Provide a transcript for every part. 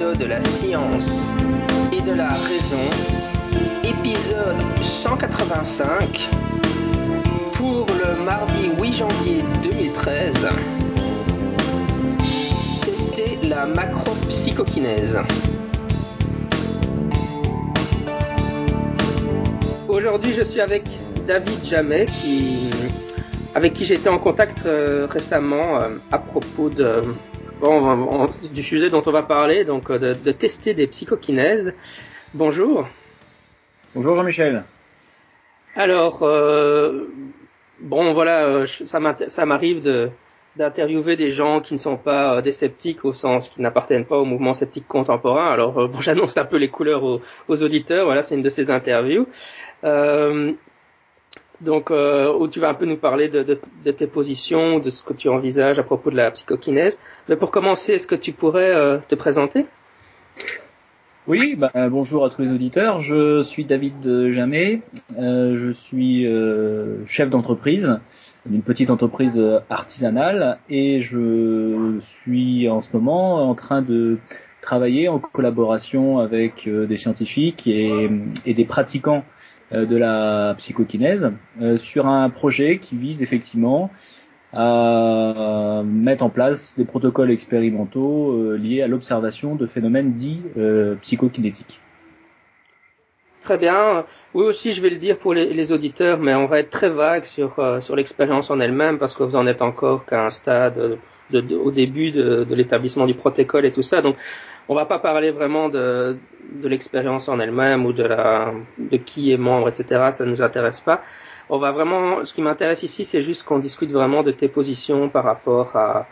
De la science et de la raison, épisode 185 pour le mardi 8 janvier 2013. Tester la macropsychokinèse. Aujourd'hui, je suis avec David Jamet qui avec qui j'ai été en contact euh, récemment euh, à propos de bon, du sujet dont on va parler, donc euh, de, de tester des psychokinèses. Bonjour. Bonjour Jean-Michel. Alors, bon voilà, ça m'arrive de d'interviewer des gens qui ne sont pas des sceptiques au sens qui n'appartiennent pas au mouvement sceptique contemporain. Alors, bon, j'annonce un peu les couleurs aux, aux auditeurs. Voilà, c'est une de ces interviews. Euh, donc, euh, où tu vas un peu nous parler de, tes positions, de ce que tu envisages à propos de la psychokinèse. Mais pour commencer, est-ce que tu pourrais euh, te présenter? Oui, bah, bonjour à tous les auditeurs. Je suis David Jamet. Euh, je suis euh, chef d'entreprise d'une petite entreprise artisanale et je suis en ce moment en train de travailler en collaboration avec euh, des scientifiques et, des pratiquants euh, de la psychokinèse euh, sur un projet qui vise effectivement à mettre en place des protocoles expérimentaux liés à l'observation de phénomènes dits psychokinétiques. Très bien. Oui aussi, je vais le dire pour les, auditeurs, mais on va être très vague sur sur l'expérience en elle-même parce que vous en êtes encore qu'à un stade de, au début de, de l'établissement du protocole et tout ça. Donc, on va pas parler vraiment de, de l'expérience en elle-même ou de la de qui est membre, etc. Ça nous intéresse pas. On va vraiment, ce qui m'intéresse ici, c'est juste qu'on discute vraiment de tes positions par rapport à,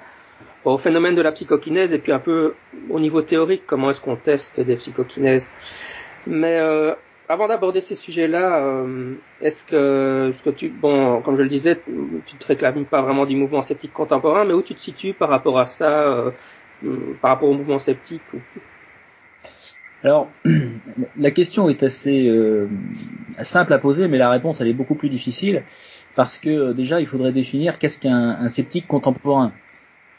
au phénomène de la psychokinèse et puis un peu au niveau théorique, comment est-ce qu'on teste des psychokinèses. Mais euh, avant d'aborder ces sujets-là, euh, est-ce que, ce que tu, bon, comme je le disais, tu te réclames pas vraiment du mouvement sceptique contemporain, mais où tu te situes par rapport à ça, euh, par rapport au mouvement sceptique Alors, la question est assez euh, simple à poser, mais la réponse elle est beaucoup plus difficile parce que déjà il faudrait définir qu'est-ce qu'un sceptique contemporain.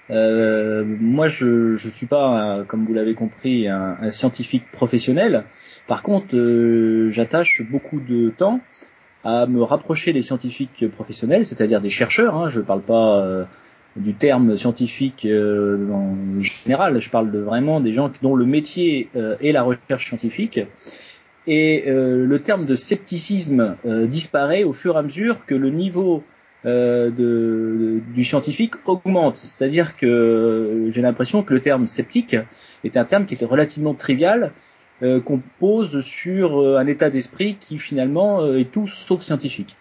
Euh, moi, je je suis pas, comme vous l'avez compris, un, scientifique professionnel. Par contre, euh, j'attache beaucoup de temps à me rapprocher des scientifiques professionnels, c'est-à-dire des chercheurs. Hein, je parle pas euh, du terme scientifique euh, en général, je parle de vraiment des gens dont le métier euh, est la recherche scientifique. Et le terme de scepticisme disparaît au fur et à mesure que le niveau euh, de, du scientifique augmente. C'est-à-dire que j'ai l'impression que le terme sceptique est un terme qui était relativement trivial, euh, qu'on pose sur euh, un état d'esprit qui finalement euh, est tout sauf scientifique.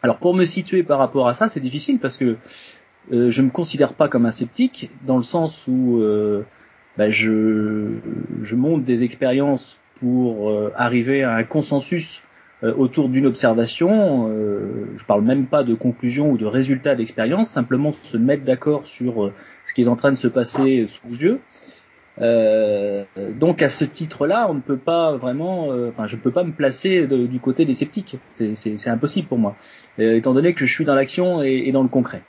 Alors pour me situer par rapport à ça, c'est difficile parce que euh, je me considère pas comme un sceptique dans le sens où bah, je, monte des expériences pour arriver à un consensus euh, autour d'une observation. Euh, je parle même pas de conclusion ou de résultat d'expérience, simplement se mettre d'accord sur euh, ce qui est en train de se passer sous yeux. Euh, donc à ce titre-là, on ne peut pas vraiment, enfin je ne peux pas me placer du côté des sceptiques. C'est impossible pour moi, étant donné que je suis dans l'action et, dans le concret.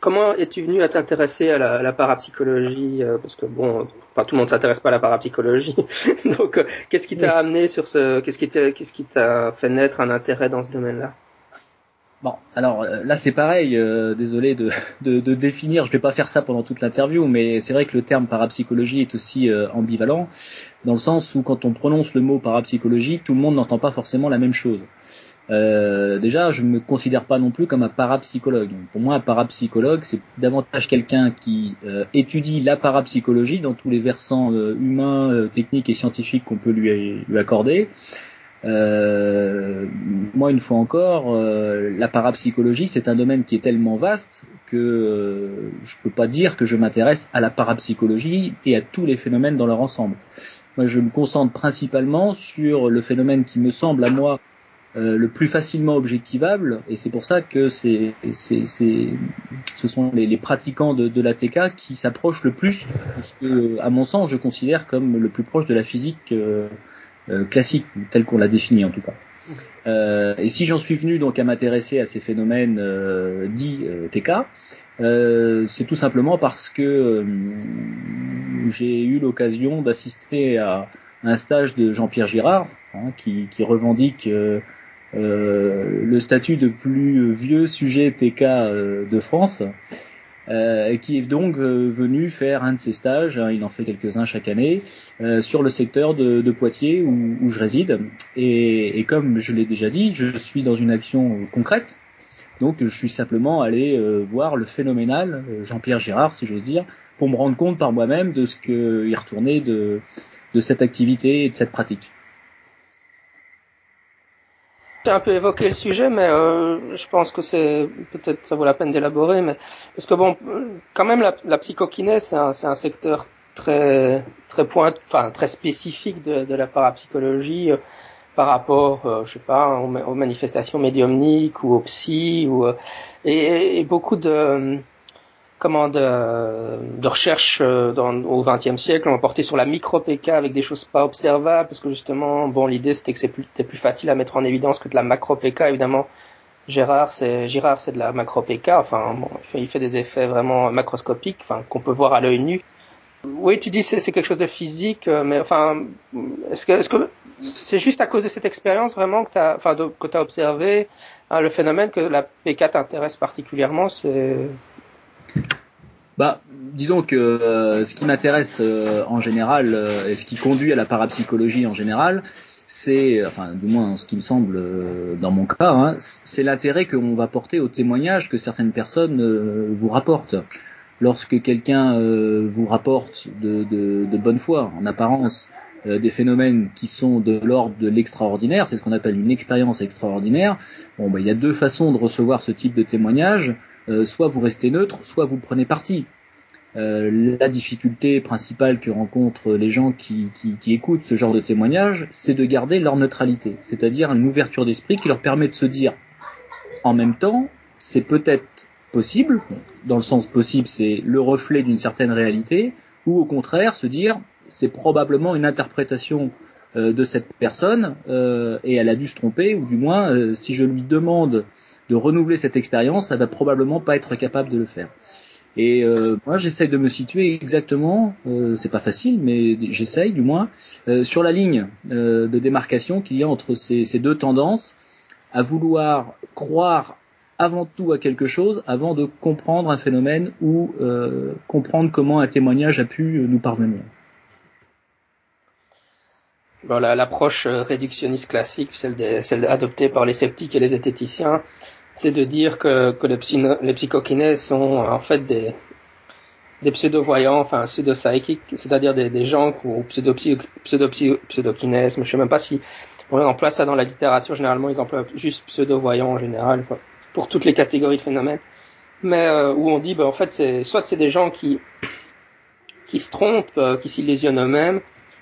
Comment es-tu venu à t'intéresser à la, à la parapsychologie euh, Parce que bon, enfin tout le monde s'intéresse pas à la parapsychologie. Donc, euh, qu'est-ce qui t'a amené sur ce Qu'est-ce qui t'a fait naître un intérêt dans ce domaine-là? Bon, alors euh, là c'est pareil. désolé de, de, de, définir. Je vais pas faire ça pendant toute l'interview, mais c'est vrai que le terme parapsychologie est aussi ambivalent dans le sens où quand on prononce le mot parapsychologie, tout le monde n'entend pas forcément la même chose. Euh, déjà, je ne me considère pas non plus comme un parapsychologue. Pour moi, un parapsychologue, c'est davantage quelqu'un qui euh, étudie la parapsychologie dans tous les versants euh, humains, euh, techniques et scientifiques qu'on peut lui, lui accorder. moi, une fois encore, la parapsychologie, c'est un domaine qui est tellement vaste que je peux pas dire que je m'intéresse à la parapsychologie et à tous les phénomènes dans leur ensemble. Moi, je me concentre principalement sur le phénomène qui me semble à moi euh, le plus facilement objectivable, et c'est pour ça que c'est, c'est, ce sont les, pratiquants de, de l'ATK qui s'approchent le plus de ce que, à mon sens, je considère comme le plus proche de la physique euh, euh classique, telle qu'on l'a définie en tout cas. Euh, et si j'en suis venu donc à m'intéresser à ces phénomènes dits TK, c'est tout simplement parce que j'ai eu l'occasion d'assister à un stage de Jean-Pierre Girard, hein, qui, qui, revendique le statut de plus vieux sujet TK de France, et qui est donc venu faire un de ses stages, hein, il en fait quelques-uns chaque année, sur le secteur de, de Poitiers où, où, je réside. Et, et comme je l'ai déjà dit, je suis dans une action concrète, donc je suis simplement allé euh, voir le phénoménal euh, Jean-Pierre Girard, si j'ose dire, pour me rendre compte par moi-même de ce qu'il retournait de, de cette activité et de cette pratique. J'ai un peu évoqué le sujet, mais euh, je pense que c'est peut-être ça vaut la peine d'élaborer, mais parce que bon, quand même la, la c'est un, un, secteur très très point, enfin très spécifique de, de la parapsychologie par rapport, euh, je sais pas, aux, manifestations médiumniques ou aux psy ou euh, et, beaucoup de comment de, de recherches euh, dans, au XXe siècle ont porté sur la micro-PK avec des choses pas observables parce que justement, bon, l'idée c'était que c'était plus, facile à mettre en évidence que de la macro-PK évidemment. Gérard, c'est Girard, c'est de la macro-PK. Enfin, bon, il fait des effets vraiment macroscopiques, enfin qu'on peut voir à l'œil nu. Oui, tu dis c'est c'est quelque chose de physique, mais enfin, est-ce que est-ce que c'est juste à cause de cette expérience vraiment que tu as, enfin, que as observé hein, le phénomène que la P4 t'intéresse particulièrement? C'est... Bah, disons que euh, ce qui m'intéresse euh, en général euh, et ce qui conduit à la parapsychologie en général, c'est, enfin, du moins ce qui me semble dans mon cas, hein, c'est l'intérêt qu'on va porter au témoignage que certaines personnes vous rapportent. Lorsque quelqu'un vous rapporte de, de, de bonne foi, en apparence, euh, des phénomènes qui sont de l'ordre de l'extraordinaire, c'est ce qu'on appelle une expérience extraordinaire. Bon, ben, il y a deux façons de recevoir ce type de témoignage. Euh, soit vous restez neutre, soit vous prenez parti. Euh, la difficulté principale que rencontrent les gens qui, qui, qui écoutent ce genre de témoignage, c'est de garder leur neutralité, c'est-à-dire une ouverture d'esprit qui leur permet de se dire, en même temps, c'est peut-être possible, dans le sens possible, c'est le reflet d'une certaine réalité, ou au contraire se dire, c'est probablement une interprétation euh, de cette personne euh, et elle a dû se tromper ou du moins euh, si je lui demande de renouveler cette expérience, elle va probablement pas être capable de le faire. Et moi, j'essaye de me situer exactement, c'est pas facile, mais j'essaye du moins, sur la ligne de démarcation qu'il y a entre ces, ces, deux tendances, à vouloir croire avant tout à quelque chose avant de comprendre un phénomène ou comprendre comment un témoignage a pu nous parvenir l'approche euh, réductionniste classique, celle, celle adoptée par les sceptiques et les zététiciens, c'est de dire que, que les, les psychokinèses sont en fait des, des pseudo-voyants, enfin pseudo-psychiques, c'est-à-dire des, des gens ou pseudo pseudo-kinèse, mais je sais même pas si on emploie ça dans la littérature, généralement ils emploient juste pseudo-voyants en général, pour toutes les catégories de phénomènes, mais euh, où on dit, ben, en fait, c'est soit c'est des gens qui qui se trompent, euh, qui s'illusionnent eux-mêmes,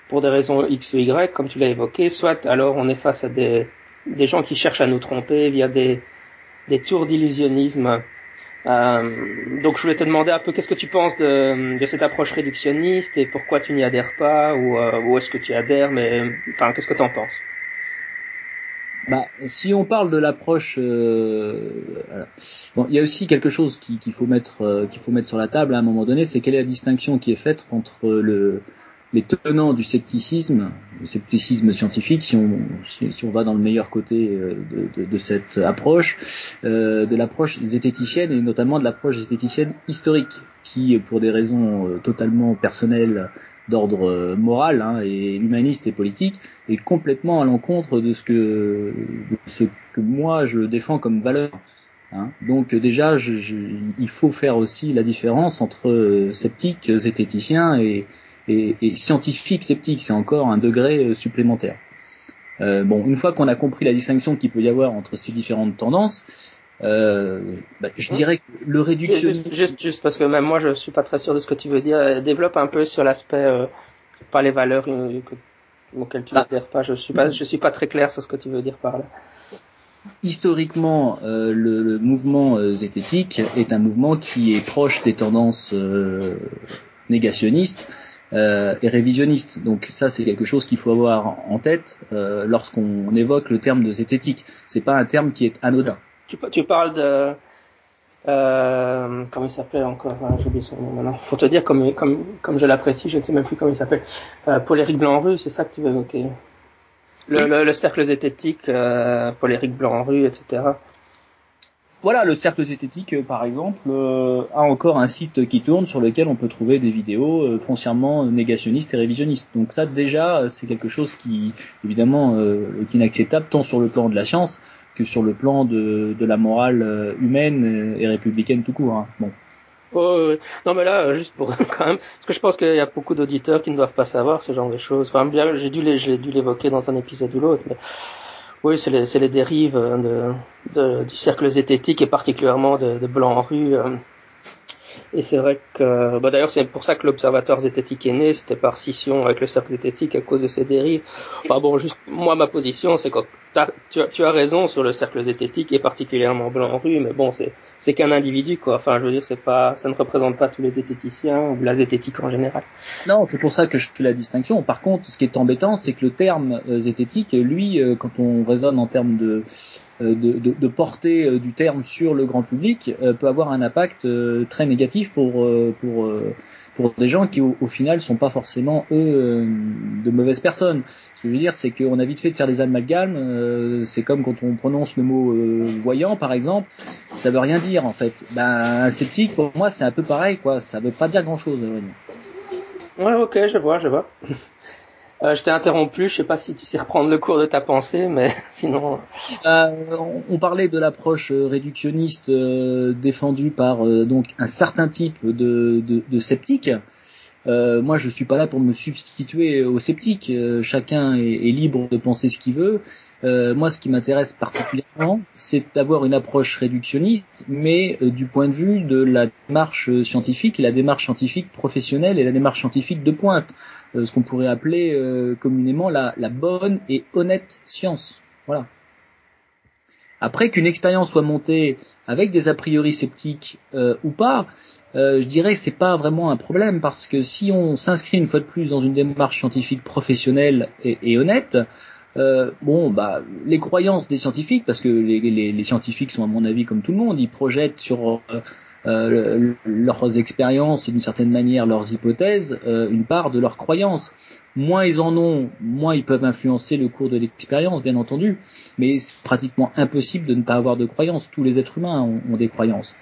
pour des raisons X ou Y, comme tu l'as évoqué, soit alors on est face à des, des gens qui cherchent à nous tromper via des, des tours d'illusionnisme. Euh, donc je voulais te demander un peu qu'est-ce que tu penses de, de cette approche réductionniste et pourquoi tu n'y adhères pas ou, euh, est-ce que tu adhères, mais enfin qu'est-ce que tu en penses? Bah, si on parle de l'approche, euh, bon, il y a aussi quelque chose qu'il faut mettre euh, qu'il faut mettre sur la table à un moment donné, c'est quelle est la distinction qui est faite entre le les tenants du scepticisme, le scepticisme scientifique, si on, si, on va dans le meilleur côté euh, de, de, de cette approche, euh, de l'approche zététicienne et notamment de l'approche zététicienne historique, qui, pour des raisons euh, totalement personnelles d'ordre euh, moral hein, et humaniste et politique, est complètement à l'encontre de ce que de ce que moi je défends comme valeur. Hein. Donc déjà, je, je, il faut faire aussi la différence entre sceptique, zététicien et, et, et scientifique sceptique, c'est encore un degré euh, supplémentaire. Euh, bon, une fois qu'on a compris la distinction qu'il peut y avoir entre ces différentes tendances, euh, bah, je dirais que le réductionnisme... Juste, juste, parce que même moi je suis pas très sûr de ce que tu veux dire. Développe un peu sur l'aspect, euh, pas les valeurs auxquelles tu ne ah. pas. Je suis pas, je suis pas très clair sur ce que tu veux dire par là. Historiquement, le, le, mouvement zététique est un mouvement qui est proche des tendances négationnistes euh, et révisionniste. Donc ça, c'est quelque chose qu'il faut avoir en tête euh, lorsqu'on évoque le terme de zététique. C'est pas un terme qui est anodin. Tu, tu parles de euh, comment il s'appelle encore ah, J'ai oublié son nom maintenant. Faut te dire comme comme comme je l'apprécie, je ne sais même plus comment il s'appelle. Euh, Paul-Éric Blanc-Rue, c'est ça que tu veux évoquer? Le, le, le, cercle zététique, euh, Paul-Éric Blanc-Rue, etc. Voilà, le cercle zététique, euh, par exemple, euh, a encore un site qui tourne sur lequel on peut trouver des vidéos euh, foncièrement négationnistes et révisionnistes. Donc ça, déjà, c'est quelque chose qui, évidemment, est inacceptable tant sur le plan de la science que sur le plan de, de la morale humaine et républicaine tout court. Hein. Bon. Oh, non mais là, juste pour quand même, parce que je pense qu'il y a beaucoup d'auditeurs qui ne doivent pas savoir ce genre de choses. Enfin, bien, j'ai dû l'évoquer dans un épisode ou l'autre, mais oui, c'est les, les, dérives de, de, du cercle zététique et particulièrement de, de Blanc-Rue. Euh, et c'est vrai que, bah d'ailleurs, c'est pour ça que l'observatoire zététique est né, c'était par scission avec le cercle zététique à cause de ces dérives. Enfin bon, juste, moi, ma position, c'est que tu, as, tu as raison sur le cercle zététique et particulièrement Blanc-Rue, mais bon, c'est, c'est qu'un individu, quoi. Enfin, je veux dire, c'est pas, ça ne représente pas tous les zététiciens ou la zététique en général. Non, c'est pour ça que je fais la distinction. Par contre, ce qui est embêtant, c'est que le terme euh, zététique, lui, euh, quand on raisonne en termes de, euh, de, de, de, portée du terme sur le grand public peut avoir un impact très négatif pour pour pour des gens qui au, final sont pas forcément eux de mauvaises personnes. Ce que je veux dire, c'est qu'on a vite fait de faire des amalgames. c'est comme quand on prononce le mot voyant, par exemple, ça veut rien dire en fait. Ben un sceptique, pour moi, c'est un peu pareil, quoi. Ça veut pas dire grand chose. Ouais, ok, je vois, je vois. Euh, je t'ai interrompu, je sais pas si tu sais reprendre le cours de ta pensée, mais sinon. Euh, on parlait de l'approche euh, réductionniste défendue par donc un certain type de, de, de sceptiques. Moi, je suis pas là pour me substituer aux sceptiques. chacun est, est, libre de penser ce qu'il veut. moi, ce qui m'intéresse particulièrement, c'est d'avoir une approche réductionniste, mais du point de vue de la démarche scientifique, la démarche scientifique professionnelle et la démarche scientifique de pointe. Euh, ce qu'on pourrait appeler euh, communément la, la, bonne et honnête science. Voilà. Après qu'une expérience soit montée avec des a priori sceptiques euh, ou pas, je dirais que c'est pas vraiment un problème parce que si on s'inscrit une fois de plus dans une démarche scientifique professionnelle et, honnête, euh, bon, bah, les croyances des scientifiques, parce que les, scientifiques sont à mon avis comme tout le monde, ils projettent sur euh, leurs expériences et d'une certaine manière leurs hypothèses euh, une part de leurs croyances. Moins ils en ont, moins ils peuvent influencer le cours de l'expérience, bien entendu, mais c'est pratiquement impossible de ne pas avoir de croyances. Tous les êtres humains ont, des croyances.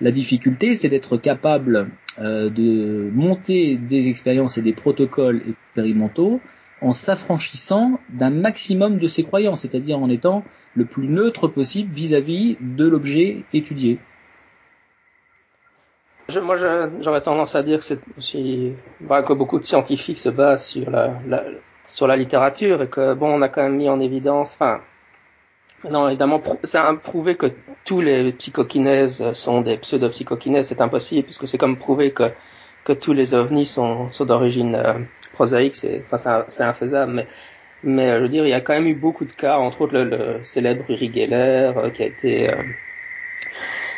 La difficulté, c'est d'être capable euh, de monter des expériences et des protocoles expérimentaux en s'affranchissant d'un maximum de ces croyances, c'est-à-dire en étant le plus neutre possible vis à -vis de l'objet étudié. Moi, j'aurais tendance à dire que c'est aussi bah, que beaucoup de scientifiques se basent sur la, la, sur la littérature et que bon, on a quand même mis en évidence, enfin, non, évidemment, c'est prouvé que tous les psychokinèses sont des pseudo-psychokinèses, c'est impossible puisque c'est comme prouver que que tous les ovnis sont, d'origine euh, prosaïque, c'est enfin infaisable, mais mais euh, je veux dire, il y a quand même eu beaucoup de cas, entre autres le, célèbre Uri Geller euh, qui a été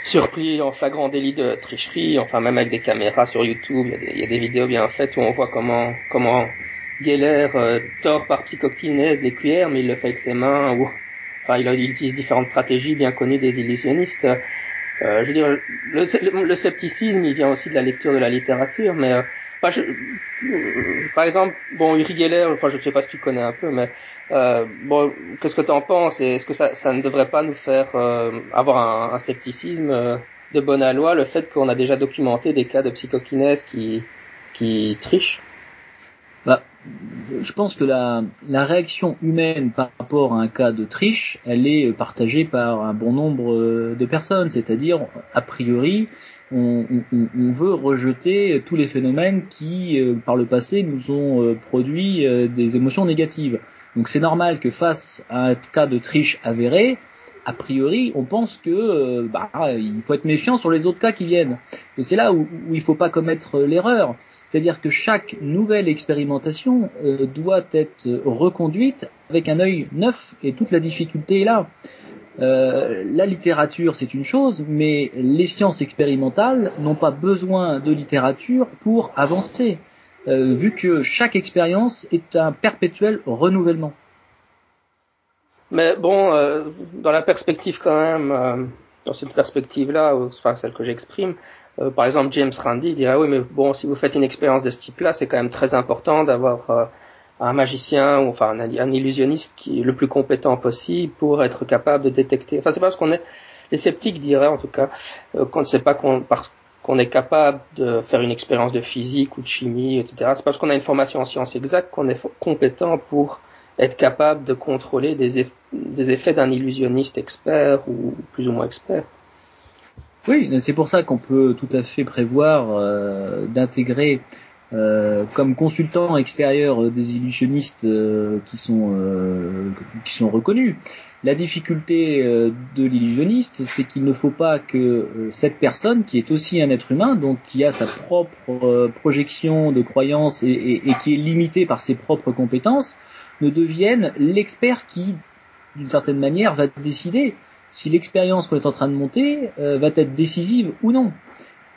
surpris en flagrant délit de tricherie, enfin même avec des caméras sur YouTube, il y a des, vidéos bien faites où on voit comment comment Geller euh, tord par psychokinèse les cuillères, mais il le fait avec ses mains, ou enfin il, utilise différentes stratégies bien connues des illusionnistes. Euh, je veux dire, le, scepticisme, il vient aussi de la lecture de la littérature, mais euh, Enfin, je, par exemple, bon, Uri Geller, enfin, je ne sais pas si tu connais un peu, mais euh, bon, qu'est-ce que tu en penses Est-ce que ça, ça ne devrait pas nous faire euh, avoir un, un scepticisme euh, de bonne loi, le fait qu'on a déjà documenté des cas de psychokinèse qui, qui trichent? Bah, je pense que la, réaction humaine par rapport à un cas de triche, elle est partagée par un bon nombre de personnes. C'est-à-dire, a priori, on, on, veut rejeter tous les phénomènes qui, euh, par le passé, nous ont euh, produit euh, des émotions négatives. Donc c'est normal que face à un cas de triche avéré, a priori, on pense que bah, il faut être méfiant sur les autres cas qui viennent. Et c'est là où, il ne faut pas commettre l'erreur. C'est-à-dire que chaque nouvelle expérimentation doit être reconduite avec un œil neuf, et toute la difficulté est là. Euh, la littérature, c'est une chose, mais les sciences expérimentales n'ont pas besoin de littérature pour avancer, euh, vu que chaque expérience est un perpétuel renouvellement. Mais bon, euh, dans la perspective quand même dans cette perspective-là, enfin celle que j'exprime, euh, par exemple James Randi dirait oui mais bon si vous faites une expérience de ce type-là, c'est quand même très important d'avoir euh, un magicien ou enfin un, illusionniste qui est le plus compétent possible pour être capable de détecter. Enfin c'est parce qu'on est les sceptiques diraient en tout cas euh, qu'on ne sait pas qu'on parce qu'on est capable de faire une expérience de physique ou de chimie, etc. C'est parce qu'on a une formation en sciences exactes qu'on est compétent pour être capable de contrôler des, effets d'un illusionniste expert ou plus ou moins expert. Oui, c'est pour ça qu'on peut tout à fait prévoir euh, d'intégrer euh, comme consultant extérieur euh, des illusionnistes euh, qui sont qui sont reconnus. La difficulté de l'illusionniste, c'est qu'il ne faut pas que cette personne, qui est aussi un être humain, donc qui a sa propre projection de croyances et, et, et qui est limitée par ses propres compétences, ne devienne l'expert qui, d'une certaine manière, va décider si l'expérience qu'on est en train de monter euh, va être décisive ou non.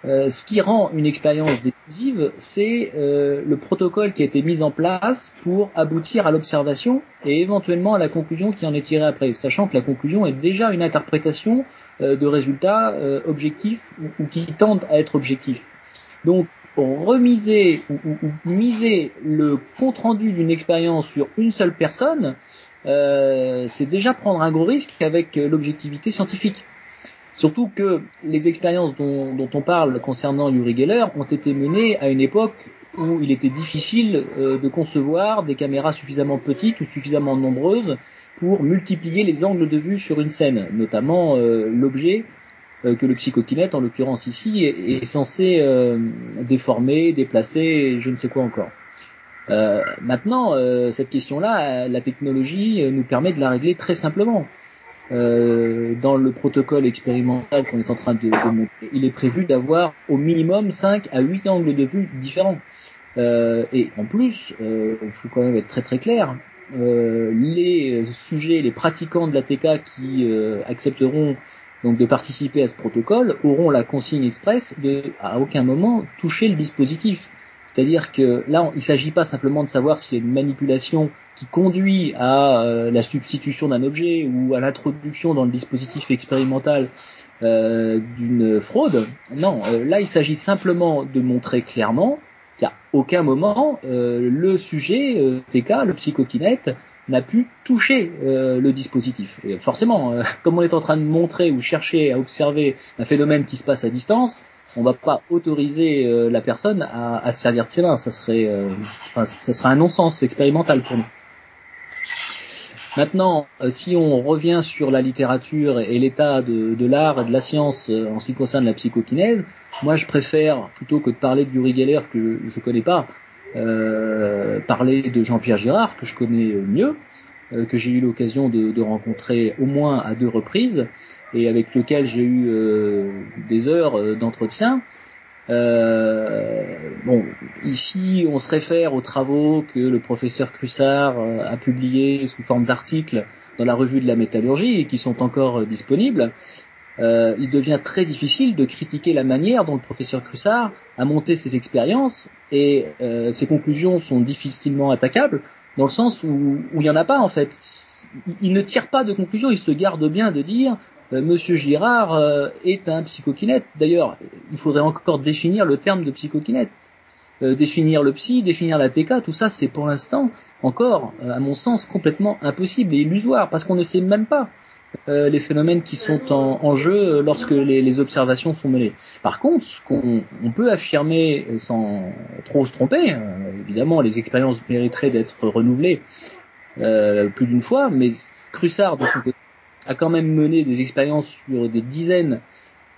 Euh, ce qui rend une expérience décisive, c'est euh, le protocole qui a été mis en place pour aboutir à l'observation et éventuellement à la conclusion qui en est tirée après, sachant que la conclusion est déjà une interprétation de résultats objectifs ou, qui tendent à être objectifs. Donc remiser ou, miser le compte rendu d'une expérience sur une seule personne, euh, c'est déjà prendre un gros risque avec euh, l'objectivité scientifique. Surtout que les expériences dont, on parle concernant Uri Geller ont été menées à une époque où il était difficile euh, de concevoir des caméras suffisamment petites ou suffisamment nombreuses pour multiplier les angles de vue sur une scène, notamment l'objet que le psychokinète, en l'occurrence ici, est, censé déformer, déplacer, je ne sais quoi encore. Euh, maintenant, euh, cette question-là, la technologie euh, nous permet de la régler très simplement. Dans le protocole expérimental qu'on est en train de, de monter, il est prévu d'avoir au minimum 5 à 8 angles de vue différents. et en plus, il faut quand même être très très clair, les sujets, les pratiquants de la TK qui accepteront donc de participer à ce protocole auront la consigne express de à aucun moment toucher le dispositif. C'est-à-dire que là, il ne s'agit pas simplement de savoir s'il y a une manipulation qui conduit à euh, la substitution d'un objet ou à l'introduction dans le dispositif expérimental euh, d'une fraude. Non, euh, là, il s'agit simplement de montrer clairement qu'à aucun moment le sujet TK, le psychokinète, n'a pu toucher le dispositif. Et forcément, comme on est en train de montrer ou chercher à observer un phénomène qui se passe à distance, on va pas autoriser euh, la personne à, à, se servir de ses mains. Ça serait, euh, enfin, ça serait un non-sens expérimental pour nous. Maintenant, euh, si on revient sur la littérature et l'état de, de l'art et de la science en ce qui concerne la psychokinèse, moi je préfère, plutôt que de parler de Yuri Geller que je connais pas, parler de Jean-Pierre Girard que je connais mieux, que j'ai eu l'occasion de, rencontrer au moins à deux reprises, et avec lequel j'ai eu euh, des heures euh, d'entretien. Euh, bon, ici, on se réfère aux travaux que le professeur Crussard a publiés sous forme d'articles dans la revue de la métallurgie et qui sont encore disponibles. Euh, il devient très difficile de critiquer la manière dont le professeur Crussard a monté ses expériences et euh, ses conclusions sont difficilement attaquables dans le sens où, où il n'y en a pas en fait. Il, ne tire pas de conclusion, il se garde bien de dire euh, Monsieur Girard euh, est un psychokinète. D'ailleurs, il faudrait encore définir le terme de psychokinète. Euh, définir le psy, définir la TK, tout ça c'est pour l'instant encore, à mon sens, complètement impossible et illusoire, parce qu'on ne sait même pas les phénomènes qui sont en, jeu lorsque les, observations sont menées. Par contre, ce qu'on peut affirmer sans trop se tromper, évidemment les expériences mériteraient d'être renouvelées plus d'une fois, mais Crussard de son côté a quand même mené des expériences sur des dizaines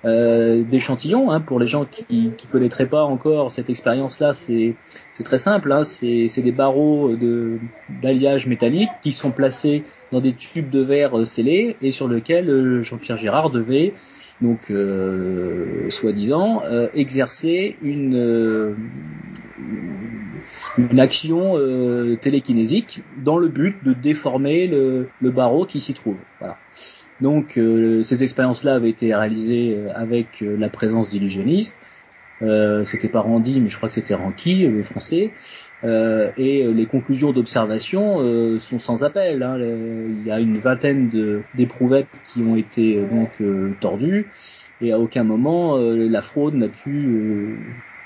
euh, d'échantillons. Hein, pour les gens qui qui connaîtraient pas encore cette expérience-là, c'est c'est très simple. Hein, c'est des barreaux d'alliage métallique qui sont placés dans des tubes de verre euh, scellés et sur lesquels euh, Jean-Pierre Girard devait donc euh, soi-disant euh, exercer une action télékinésique dans le but de déformer le, le barreau qui s'y trouve. Donc euh, ces expériences-là avaient été réalisées euh, avec la présence d'illusionnistes. Euh, c'était pas Randy, mais je crois que c'était Ranky, le français. Euh, et les conclusions d'observation sont sans appel. Hein. Il y a une vingtaine d'éprouvettes qui ont été donc tordues, et à aucun moment la fraude n'a pu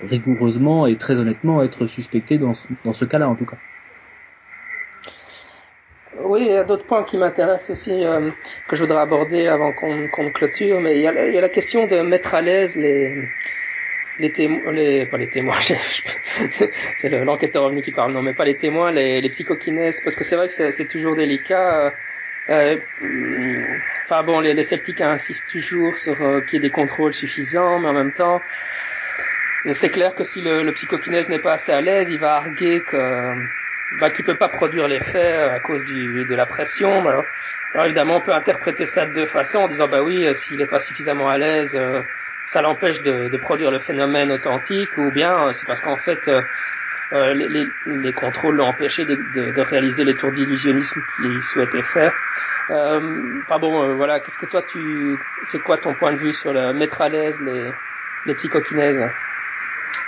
rigoureusement et très honnêtement être suspectée dans, dans ce cas-là en tout cas. Oui, il y a d'autres points qui m'intéressent aussi, euh, que je voudrais aborder avant qu'on clôture, mais il y, a, la question de mettre à l'aise les, les témoins, les, pas les témoins, c'est l'enquêteur revenu qui parle, non, mais pas les témoins, les, les psychokinèses, parce que c'est vrai que c'est toujours délicat. Euh, enfin bon, les, sceptiques insistent toujours sur euh, qu'il y ait des contrôles suffisants, mais en même temps, c'est clair que si le, le n'est pas assez à l'aise, il va arguer que bah, qui peut pas produire l'effet euh, à cause du, de la pression. Alors, alors, évidemment, on peut interpréter ça de deux façons en disant bah oui, euh, s'il n'est pas suffisamment à l'aise, euh, ça l'empêche de, de, produire le phénomène authentique, ou bien c'est parce qu'en fait euh, les, les, les, contrôles l'ont empêché de, de, de, réaliser les tours d'illusionnisme qu'il souhaitait faire. Euh, enfin bon, voilà, qu'est-ce que toi tu, c'est quoi ton point de vue sur le mettre à l'aise les, les psychokinèses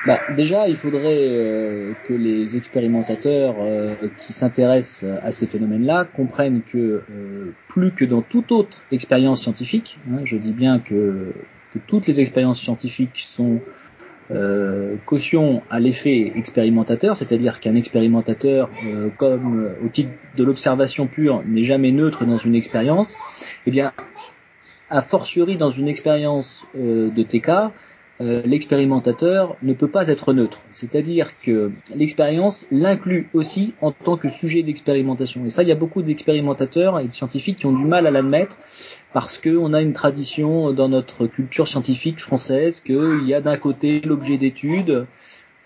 bah, déjà, il faudrait euh, que les expérimentateurs euh, qui s'intéressent à ces phénomènes-là comprennent que euh, plus que dans toute autre expérience scientifique, hein, je dis bien que, que, toutes les expériences scientifiques sont caution à l'effet expérimentateur, c'est-à-dire qu'un expérimentateur, comme au titre de l'observation pure, n'est jamais neutre dans une expérience, eh bien, a fortiori dans une expérience de TK, euh, l'expérimentateur ne peut pas être neutre. C'est-à-dire que l'expérience l'inclut aussi en tant que sujet d'expérimentation. Et ça, il y a beaucoup d'expérimentateurs et de scientifiques qui ont du mal à l'admettre parce qu'on a une tradition dans notre culture scientifique française qu'il y a d'un côté l'objet d'étude,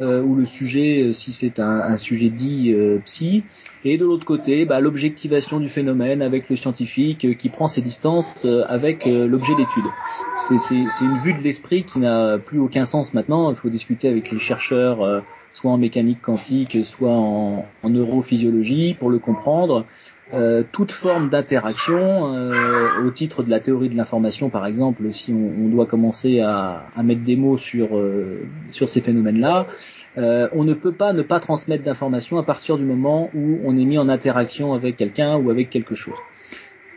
euh, ou le sujet, euh, si c'est un, un, sujet dit euh, psy, et de l'autre côté, bah, l'objectivation du phénomène avec le scientifique euh, qui prend ses distances avec l'objet d'étude. C'est une vue de l'esprit qui n'a plus aucun sens maintenant. Il faut discuter avec les chercheurs, soit en mécanique quantique, soit en, neurophysiologie, pour le comprendre. Euh, toute forme d'interaction, euh, au titre de la théorie de l'information par exemple, si on, doit commencer à, à, mettre des mots sur, euh, sur ces phénomènes-là, euh, on ne peut pas ne pas transmettre d'informations à partir du moment où on est mis en interaction avec quelqu'un ou avec quelque chose.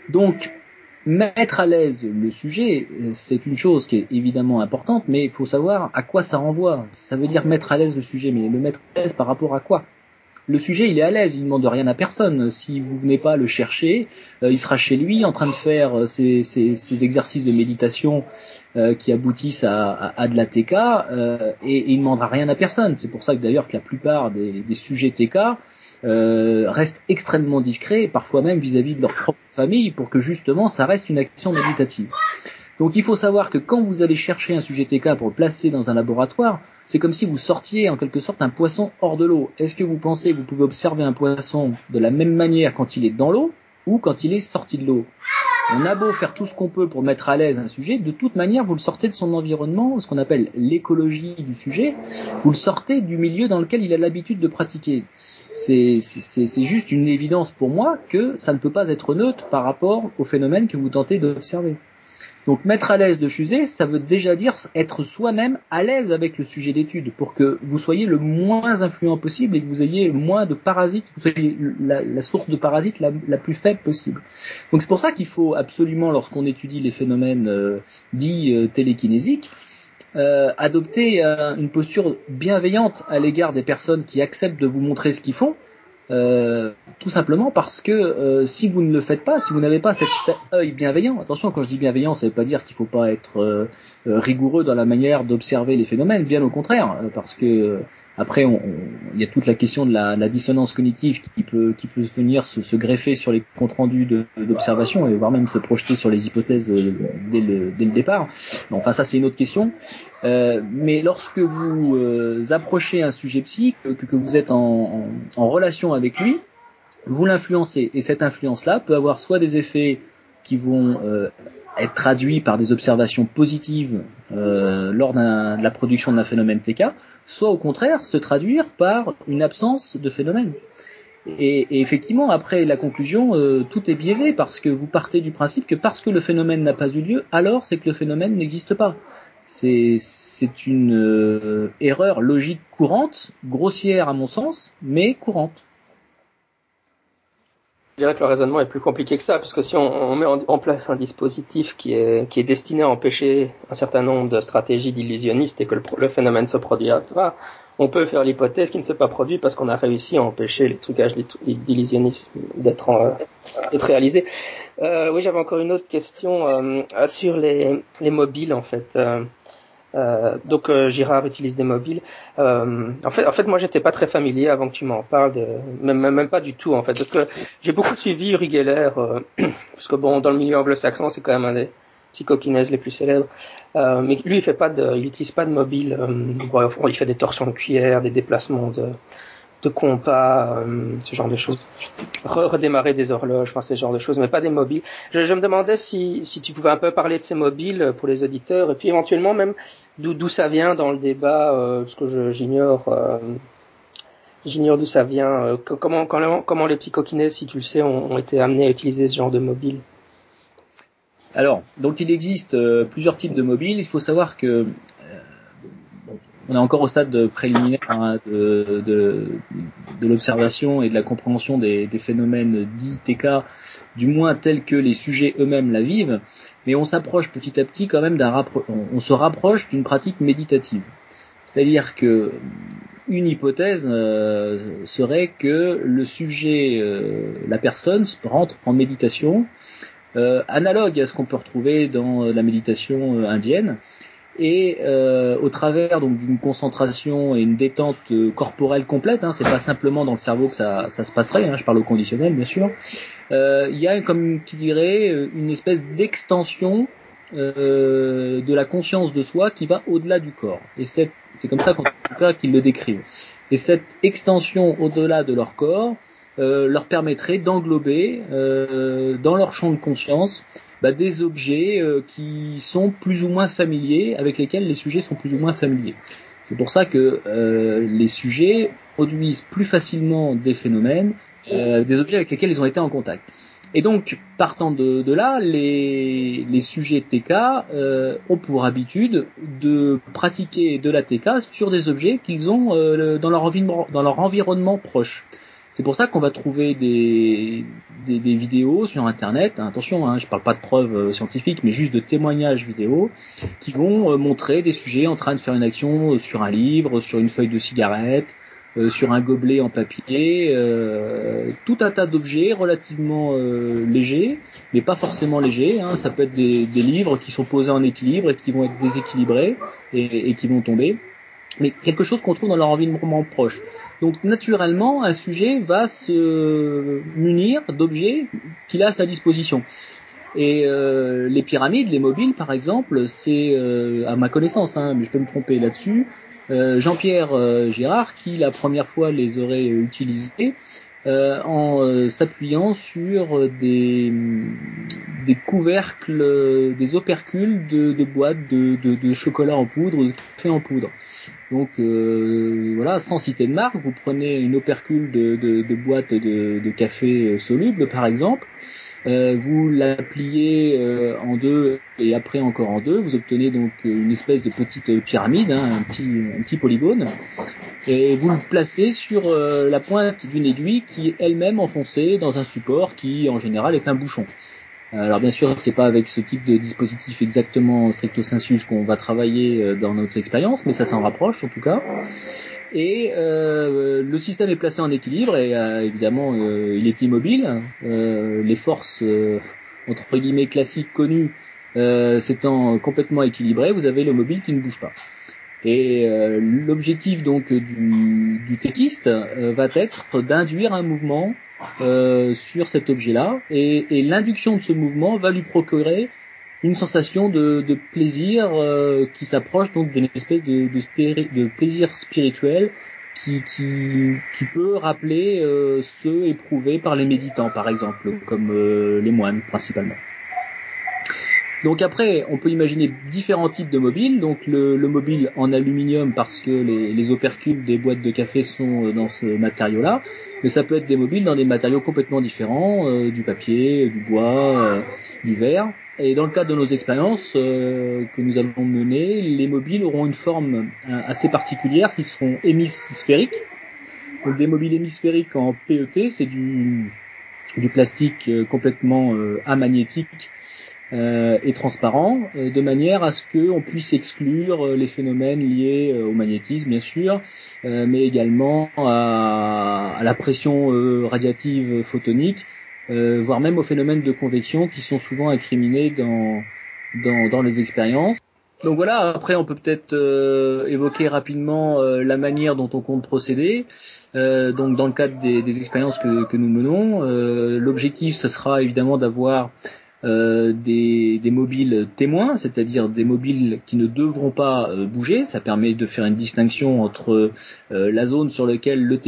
Donc, mettre à l'aise le sujet, c'est une chose qui est évidemment importante, mais il faut savoir à quoi ça renvoie. Ça veut dire mettre à l'aise le sujet, mais le mettre à l'aise par rapport à quoi? Le sujet il est à l'aise, il ne demande rien à personne. Si vous venez pas le chercher, euh, il sera chez lui en train de faire euh, ses, exercices de méditation euh, qui aboutissent à, de la TK et, il ne demandera rien à personne. C'est pour ça que d'ailleurs que la plupart des sujets TK restent extrêmement discrets, parfois même vis-à-vis -vis de leur propre famille, pour que justement ça reste une action méditative. Donc il faut savoir que quand vous allez chercher un sujet TK pour le placer dans un laboratoire, c'est comme si vous sortiez en quelque sorte un poisson hors de l'eau. Est-ce que vous pensez que vous pouvez observer un poisson de la même manière quand il est dans l'eau ou quand il est sorti de l'eau? On a beau faire tout ce qu'on peut pour mettre à l'aise un sujet, de toute manière vous le sortez de son environnement, ce qu'on appelle l'écologie du sujet, vous le sortez du milieu dans lequel il a l'habitude de pratiquer. C'est juste une évidence pour moi que ça ne peut pas être neutre par rapport au phénomène que vous tentez d'observer. Donc mettre à l'aise le sujet, ça veut déjà dire être soi-même à l'aise avec le sujet d'étude pour que vous soyez le moins influent possible et que vous ayez le moins de parasites, vous soyez la, source de parasites la, plus faible possible. Donc c'est pour ça qu'il faut absolument, lorsqu'on étudie les phénomènes euh, dits euh, télékinésiques, euh, adopter une posture bienveillante à l'égard des personnes qui acceptent de vous montrer ce qu'ils font, euh, tout simplement parce que euh, si vous ne le faites pas, si vous n'avez pas cet œil bienveillant, attention quand je dis bienveillant, ça ne veut pas dire qu'il ne faut pas être euh, rigoureux dans la manière d'observer les phénomènes, bien au contraire, parce que après, il y a toute la question de la, la, dissonance cognitive qui peut, qui peut venir se, se greffer sur les comptes rendus d'observation et voire même se projeter sur les hypothèses euh, dès le, dès le départ. Enfin, ça c'est une autre question. Euh, mais lorsque vous euh, approchez un sujet psy, que, que vous êtes en, en, en, relation avec lui, vous l'influencez et cette influence-là peut avoir soit des effets qui vont euh, être traduits par des observations positives euh, lors de la production d'un phénomène TK, soit au contraire se traduire par une absence de phénomène. Et, effectivement, après la conclusion, euh, tout est biaisé parce que vous partez du principe que parce que le phénomène n'a pas eu lieu, alors c'est que le phénomène n'existe pas. C'est c'est une euh, erreur logique courante, grossière à mon sens, mais courante. Je dirais que le raisonnement est plus compliqué que ça, parce que si on, met en, place un dispositif qui est, qui est destiné à empêcher un certain nombre de stratégies d'illusionnistes et que le, phénomène se produira pas, on peut faire l'hypothèse qu'il ne s'est pas produit parce qu'on a réussi à empêcher les trucages d'illusionnisme d'être réalisés. Euh, oui, j'avais encore une autre question euh, sur les, les mobiles en fait. Euh, euh, donc euh, Girard utilise des mobiles. Euh, en fait, en fait, moi, j'étais pas très familier avant que tu m'en parles, de, même, même pas du tout en fait, parce que j'ai beaucoup suivi Uri Geller, euh, parce que bon, dans le milieu anglo-saxon, c'est quand même un des psychokinèses les plus célèbres. Euh, mais lui, il fait pas de, il utilise pas de mobile. Bon, il fait des torsions de cuillère, des déplacements de de compas, ce genre de choses. redémarrer des horloges, enfin ce genre de choses, mais pas des mobiles. Je, me demandais si, si tu pouvais un peu parler de ces mobiles pour les auditeurs, et puis éventuellement même d'où ça vient dans le débat, euh, parce que j'ignore. Euh, J'ignore d'où ça vient. Euh, comment, comment, comment les psychokinèses, si tu le sais, ont, été amenés à utiliser ce genre de mobile Alors, donc il existe euh, plusieurs types de mobiles. Il faut savoir que on est encore au stade préliminaire hein, de, de, de l'observation et de la compréhension des, phénomènes dits TK, du moins tels que les sujets eux-mêmes la vivent, mais on s'approche petit à petit quand même d'un on, se rapproche d'une pratique méditative. C'est-à-dire que une hypothèse euh, serait que le sujet, euh, la personne rentre en méditation, euh, analogue à ce qu'on peut retrouver dans la méditation indienne, et euh, au travers donc d'une concentration et une détente euh, corporelle complète, hein, c'est pas simplement dans le cerveau que ça, ça se passerait, hein, je parle au conditionnel bien sûr, euh, il y a comme qui dirait une espèce d'extension euh, de la conscience de soi qui va au-delà du corps. Et c'est comme ça qu'en tout cas qu'ils le décrivent. Et cette extension au-delà de leur corps euh, leur permettrait d'englober euh, dans leur champ de conscience bah, des objets euh, qui sont plus ou moins familiers, avec lesquels les sujets sont plus ou moins familiers. C'est pour ça que euh, les sujets produisent plus facilement des phénomènes, euh, des objets avec lesquels ils ont été en contact. Et donc, partant de, de là, les, les, sujets TK euh, ont pour habitude de pratiquer de la TK sur des objets qu'ils ont euh, dans, leur dans leur environnement proche. C'est pour ça qu'on va trouver des, des, des, vidéos sur Internet, attention, hein, je parle pas de preuves euh, scientifiques, mais juste de témoignages vidéo, qui vont euh, montrer des sujets en train de faire une action euh, sur un livre, sur une feuille de cigarette, sur un gobelet en papier, tout un tas d'objets relativement légers, mais pas forcément légers. Hein, ça peut être des, des, livres qui sont posés en équilibre et qui vont être déséquilibrés et, et qui vont tomber, mais quelque chose qu'on trouve dans leur environnement proche. Donc naturellement, un sujet va se munir d'objets qu'il a à sa disposition. Et euh, les pyramides, les mobiles par exemple, c'est euh, à ma connaissance, hein, mais je peux me tromper là-dessus, euh, Jean-Pierre Girard qui la première fois les aurait utilisés euh, en euh, s'appuyant sur des, des couvercles, des opercules de, boîtes de, de, chocolat en poudre, de café en poudre. Donc euh, voilà, sans citer de marque, vous prenez une opercule de, boîte de café soluble par exemple, euh, vous la pliez euh, en deux et après encore en deux, vous obtenez donc une espèce de petite pyramide, hein, un, petit, un petit polygone, et vous le placez sur euh, la pointe d'une aiguille qui est elle-même enfoncée dans un support qui en général est un bouchon. Alors bien sûr, c'est pas avec ce type de dispositif exactement stricto sensus qu'on va travailler dans notre expérience, mais ça s'en rapproche en tout cas. Et euh, le système est placé en équilibre et euh, évidemment euh, il est immobile. les forces entre guillemets classiques connues s'étant complètement équilibrées, vous avez le mobile qui ne bouge pas. Et l'objectif donc du, du techiste va être d'induire un mouvement sur cet objet-là, et, et l'induction de ce mouvement va lui procurer une sensation de, de plaisir euh, qui s'approche donc d'une espèce de, de, de, plaisir spirituel qui, qui, qui peut rappeler euh, ceux éprouvés par les méditants par exemple, comme euh, les moines principalement. Donc après, on peut imaginer différents types de mobiles. Donc le, le mobile en aluminium parce que les, les, opercules des boîtes de café sont dans ce matériau-là, mais ça peut être des mobiles dans des matériaux complètement différents, du papier, du bois, du verre. Et dans le cadre de nos expériences que nous allons mener, les mobiles auront une forme assez particulière qui seront hémisphériques. Donc des mobiles hémisphériques en PET, c'est du, du plastique complètement amagnétique euh, et transparent, euh, de manière à ce qu'on puisse exclure euh, les phénomènes liés au magnétisme, bien sûr, mais également à, la pression radiative photonique, voire même aux phénomènes de convection qui sont souvent incriminés dans, dans, dans les expériences. Donc voilà, après on peut peut-être évoquer rapidement la manière dont on compte procéder. donc dans le cadre des, des expériences que, que, nous menons, l'objectif ce sera évidemment d'avoir euh, des, mobiles témoins, c'est-à-dire des mobiles qui ne devront pas euh, bouger. Ça permet de faire une distinction entre euh, la zone sur laquelle le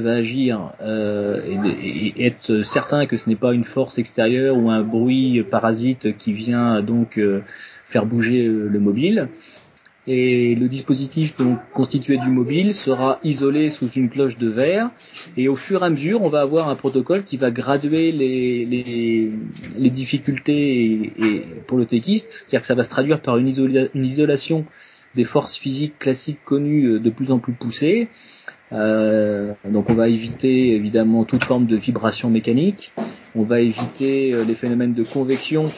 va agir et, et, être certain que ce n'est pas une force extérieure ou un bruit parasite qui vient donc faire bouger le mobile et le dispositif donc constitué du mobile sera isolé sous une cloche de verre. Et au fur et à mesure on va avoir un protocole qui va graduer les, les, les difficultés pour le techiste, c'est-à-dire que ça va se traduire par une, une, isolation des forces physiques classiques connues euh, de plus en plus poussées. Euh, donc on va éviter évidemment toute forme de vibration mécanique, on va éviter euh, les phénomènes de convection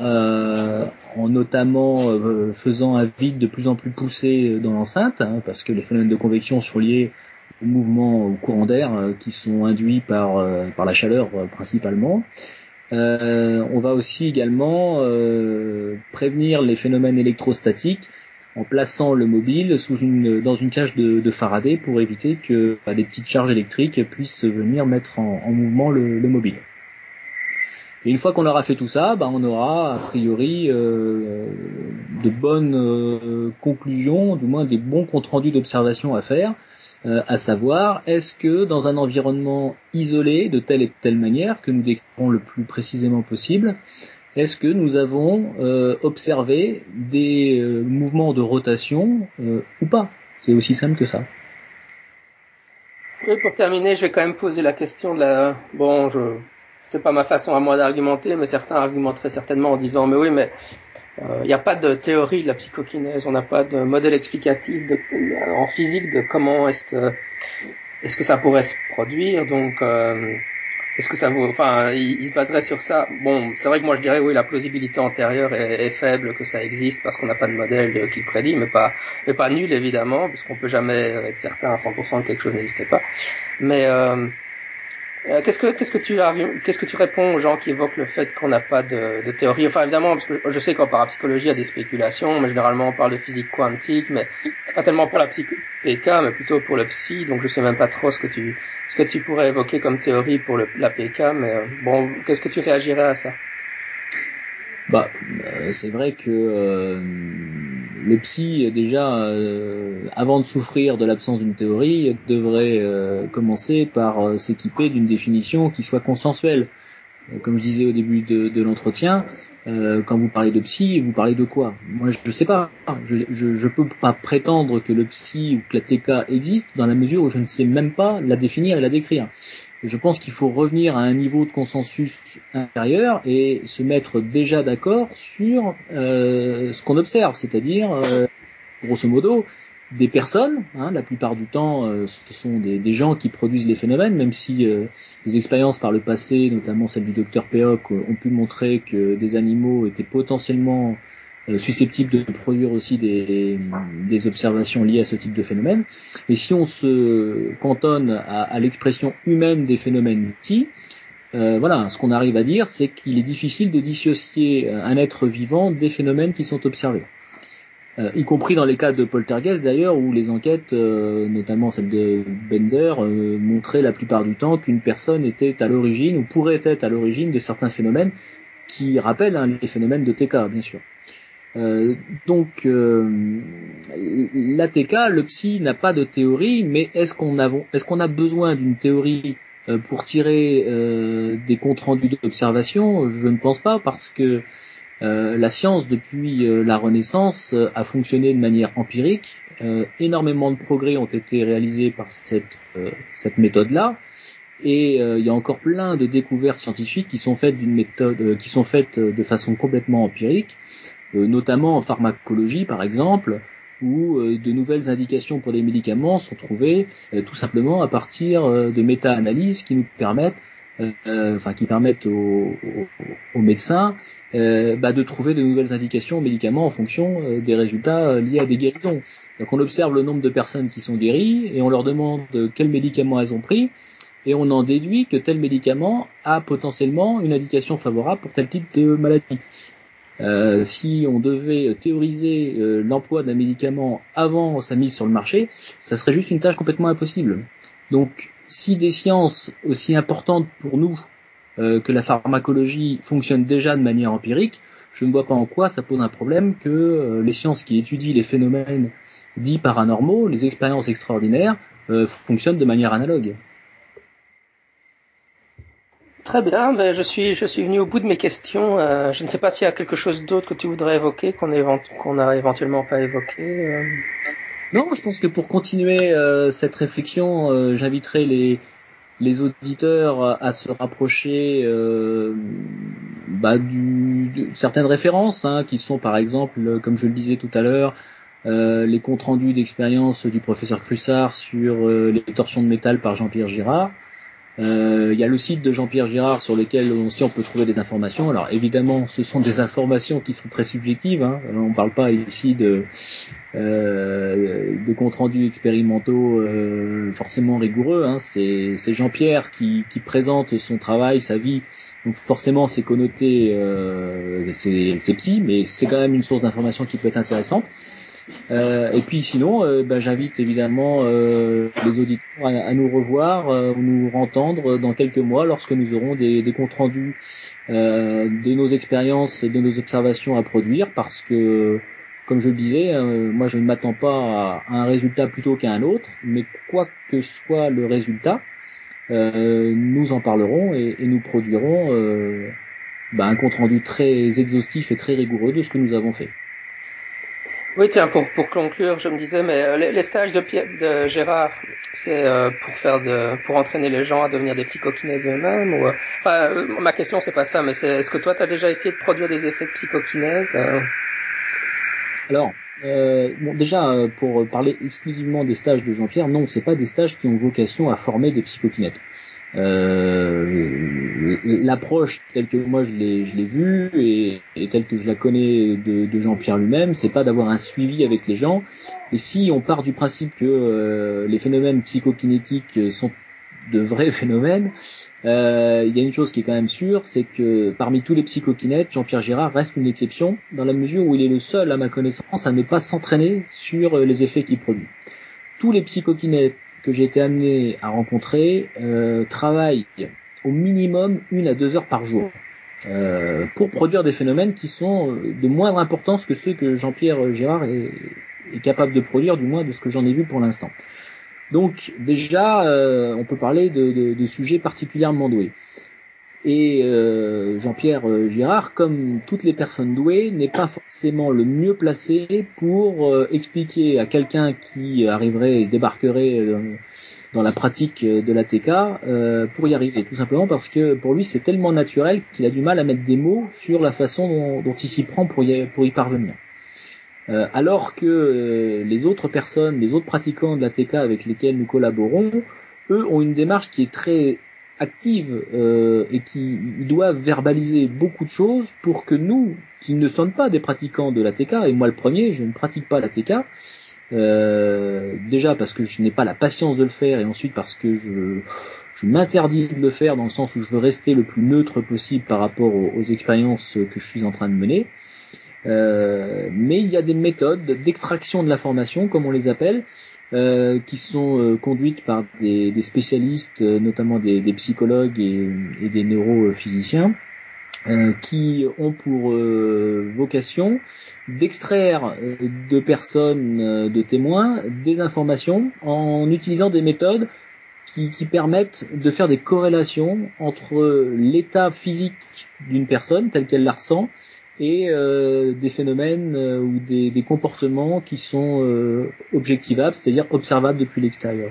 euh, en notamment euh, faisant un vide de plus en plus poussé dans l'enceinte, hein, parce que les phénomènes de convection sont liés au mouvement, au courant d'air euh, qui sont induits par, euh, par la chaleur principalement. on va aussi également prévenir les phénomènes électrostatiques en plaçant le mobile dans une cage de, de Faraday pour éviter que bah, des petites charges électriques puissent venir mettre en, en mouvement le mobile. Et une fois qu'on aura fait tout ça, bah, on aura a priori euh, de bonnes euh, conclusions, du moins des bons comptes rendus d'observation à faire, euh, à savoir est-ce que dans un environnement isolé de telle et telle manière, que nous décrivons le plus précisément possible, est-ce que nous avons observé des mouvements de rotation ou pas? C'est aussi simple que ça. Oui, pour terminer, je vais quand même poser la question de la. Bon, je c'est pas ma façon à moi d'argumenter, mais certains argumenteraient certainement en disant mais oui, mais il euh, n'y a pas de théorie de la psychokinèse, on n'a pas de modèle explicatif en physique de comment est-ce que est-ce que ça pourrait se produire, donc euh, est-ce que ça vaut, enfin, il, se baserait sur ça. Bon, c'est vrai que moi je dirais oui, la plausibilité antérieure est, faible, que ça existe parce qu'on n'a pas de modèle qui le prédit, mais pas, mais pas nul évidemment, puisqu'on peut jamais être certain à 100% que quelque chose n'existe pas. Mais euh, euh, qu'est-ce que qu'est-ce que tu qu'est-ce que tu réponds aux gens qui évoquent le fait qu'on n'a pas de, de, théorie? Enfin évidemment, parce que je sais qu'en parapsychologie il y a des spéculations, mais généralement on parle de physique quantique, mais pas tellement pour la PK, mais plutôt pour le psy. Donc je sais même pas trop ce que tu ce que tu pourrais évoquer comme théorie pour la PK, mais euh, bon, qu'est-ce que tu réagirais à ça? Bah, euh, c'est vrai que le psy, déjà, euh, avant de souffrir de l'absence d'une théorie, devrait euh, commencer par euh, s'équiper d'une définition qui soit consensuelle. Comme je disais au début de, l'entretien, quand vous parlez de psy, vous parlez de quoi? Moi, je ne sais pas. Je ne peux pas prétendre que le psy ou que la TK existe dans la mesure où je ne sais même pas la définir et la décrire. Je pense qu'il faut revenir à un niveau de consensus intérieur et se mettre déjà d'accord sur euh, ce qu'on observe, c'est-à-dire, euh, grosso modo, des personnes, hein, la plupart du temps, euh, ce sont des, gens qui produisent les phénomènes, même si les expériences par le passé, notamment celle du docteur Peoc, ont pu montrer que des animaux étaient potentiellement susceptibles de produire aussi des, observations liées à ce type de phénomène. Et si on se cantonne à, à l'expression humaine des phénomènes ici, euh, voilà, ce qu'on arrive à dire, c'est qu'il est difficile de dissocier euh, un être vivant des phénomènes qui sont observés. Euh, y compris dans les cas de poltergeist d'ailleurs, où les enquêtes, euh, notamment celle de Bender, euh, montraient la plupart du temps qu'une personne était à l'origine, ou pourrait être à l'origine de certains phénomènes qui rappellent hein, les phénomènes de TK, bien sûr. Euh, donc euh, l'ATK, le psy n'a pas de théorie, mais est-ce qu'on a, est a besoin d'une théorie euh, pour tirer euh, des comptes rendus d'observation? Je ne pense pas, parce que la science depuis la Renaissance a fonctionné de manière empirique. énormément de progrès ont été réalisés par cette, cette méthode-là. et il y a encore plein de découvertes scientifiques qui sont faites d'une méthode, qui sont faites de façon complètement empirique, notamment en pharmacologie par exemple, où de nouvelles indications pour des médicaments sont trouvées tout simplement à partir de méta-analyses qui nous permettent euh, enfin qui permettent aux, médecins euh, bah, de trouver de nouvelles indications aux médicaments en fonction euh, des résultats liés à des guérisons. Donc on observe le nombre de personnes qui sont guéries et on leur demande quels médicaments elles ont pris et on en déduit que tel médicament a potentiellement une indication favorable pour tel type de maladie. Euh, si on devait théoriser l'emploi d'un médicament avant sa mise sur le marché, ça serait juste une tâche complètement impossible. Donc si des sciences aussi importantes pour nous euh, que la pharmacologie fonctionnent déjà de manière empirique, je ne vois pas en quoi ça pose un problème que euh, les sciences qui étudient les phénomènes dits paranormaux, les expériences extraordinaires, euh, fonctionnent de manière analogue. Très bien, ben je suis je suis venu au bout de mes questions. je ne sais pas s'il y a quelque chose d'autre que tu voudrais évoquer qu'on n'a éventuellement pas évoqué. Non, je pense que pour continuer euh, cette réflexion, euh, j'inviterai les, les auditeurs à se rapprocher euh, bah, du, de certaines références, hein, qui sont par exemple, comme je le disais tout à l'heure, les comptes rendus d'expérience du professeur Crussard sur les torsions de métal par Jean-Pierre Girard, euh, il y a le site de Jean-Pierre Girard sur lequel aussi on peut trouver des informations. Alors évidemment, ce sont des informations qui sont très subjectives. Hein. On ne parle pas ici de, euh, de comptes rendus expérimentaux euh, forcément rigoureux. Hein. C'est Jean-Pierre qui, qui, présente son travail, sa vie. Donc forcément, c'est connoté, euh, c'est psy, mais c'est quand même une source d'information qui peut être intéressante. Euh, et puis sinon, euh, bah, j'invite évidemment euh, les auditeurs à, nous revoir ou nous entendre dans quelques mois lorsque nous aurons des, comptes rendus de nos expériences et de nos observations à produire, parce que comme je le disais, moi je ne m'attends pas à, un résultat plutôt qu'à un autre, mais quoi que soit le résultat, nous en parlerons et, et nous produirons bah, un compte rendu très exhaustif et très rigoureux de ce que nous avons fait. Oui, tiens, pour, pour conclure, je me disais, mais euh, les, stages de, de Gérard, c'est euh, pour faire de, pour entraîner les gens à devenir des petits coquinaises eux-mêmes ou, euh, enfin, ma question c'est pas ça, mais c'est, est-ce que toi, tu as déjà essayé de produire des effets de psychokinèse Alors, bon, déjà, pour parler exclusivement des stages de Jean-Pierre, non, c'est pas des stages qui ont vocation à former des psychokinettes. Euh, l'approche telle que moi je l'ai je l'ai vue et, et, telle que je la connais de, de Jean-Pierre lui-même, c'est pas d'avoir un suivi avec les gens. Et si on part du principe que euh, les phénomènes psychokinétiques sont de vrais phénomènes, euh, il y a une chose qui est quand même sûre, c'est que parmi tous les psychokinettes, Jean-Pierre Girard reste une exception dans la mesure où il est le seul, à ma connaissance, à ne pas s'entraîner sur les effets qu'il produit. Tous les psychokinettes que j'ai été amené à rencontrer euh, travaillent au minimum une à deux heures par jour euh, pour produire des phénomènes qui sont euh, de moindre importance que ceux que Jean-Pierre Gérard est, capable de produire, du moins de ce que j'en ai vu pour l'instant. Donc déjà, on peut parler de, de sujets particulièrement doués. Et euh, Jean-Pierre euh, Girard, comme toutes les personnes douées, n'est pas forcément le mieux placé pour euh, expliquer à quelqu'un qui arriverait et débarquerait dans la pratique de la TK pour y arriver. Tout simplement parce que pour lui c'est tellement naturel qu'il a du mal à mettre des mots sur la façon dont, il s'y prend pour y, pour y parvenir. alors que les autres personnes, les autres pratiquants de la TK avec lesquels nous collaborons, eux ont une démarche qui est très active euh, et qui doivent verbaliser beaucoup de choses pour que nous, qui ne sommes pas des pratiquants de la TK, et moi le premier, je ne pratique pas la TK, euh, déjà parce que je n'ai pas la patience de le faire et ensuite parce que je, je m'interdis de le faire dans le sens où je veux rester le plus neutre possible par rapport aux, expériences que je suis en train de mener. Euh, mais il y a des méthodes d'extraction de l'information, comme on les appelle, euh, qui sont euh, conduites par des, des spécialistes, euh, notamment des, des, psychologues et, et des neurophysiciens, qui ont pour vocation d'extraire de personnes, de témoins, des informations en utilisant des méthodes qui, qui, permettent de faire des corrélations entre l'état physique d'une personne telle qu'elle la ressent et euh, des phénomènes euh, ou des, des, comportements qui sont euh, objectivables, c'est-à-dire observables depuis l'extérieur.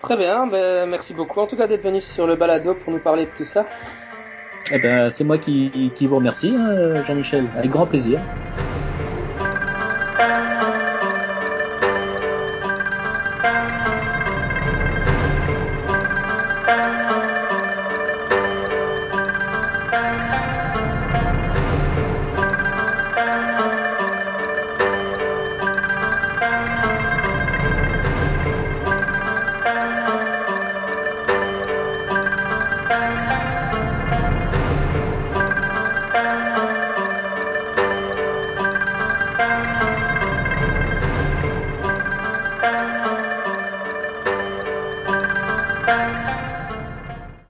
Très bien, ben, merci beaucoup en tout cas d'être venu sur le balado pour nous parler de tout ça. Eh ben, c'est moi qui, qui vous remercie, hein, Jean-Michel, avec grand plaisir.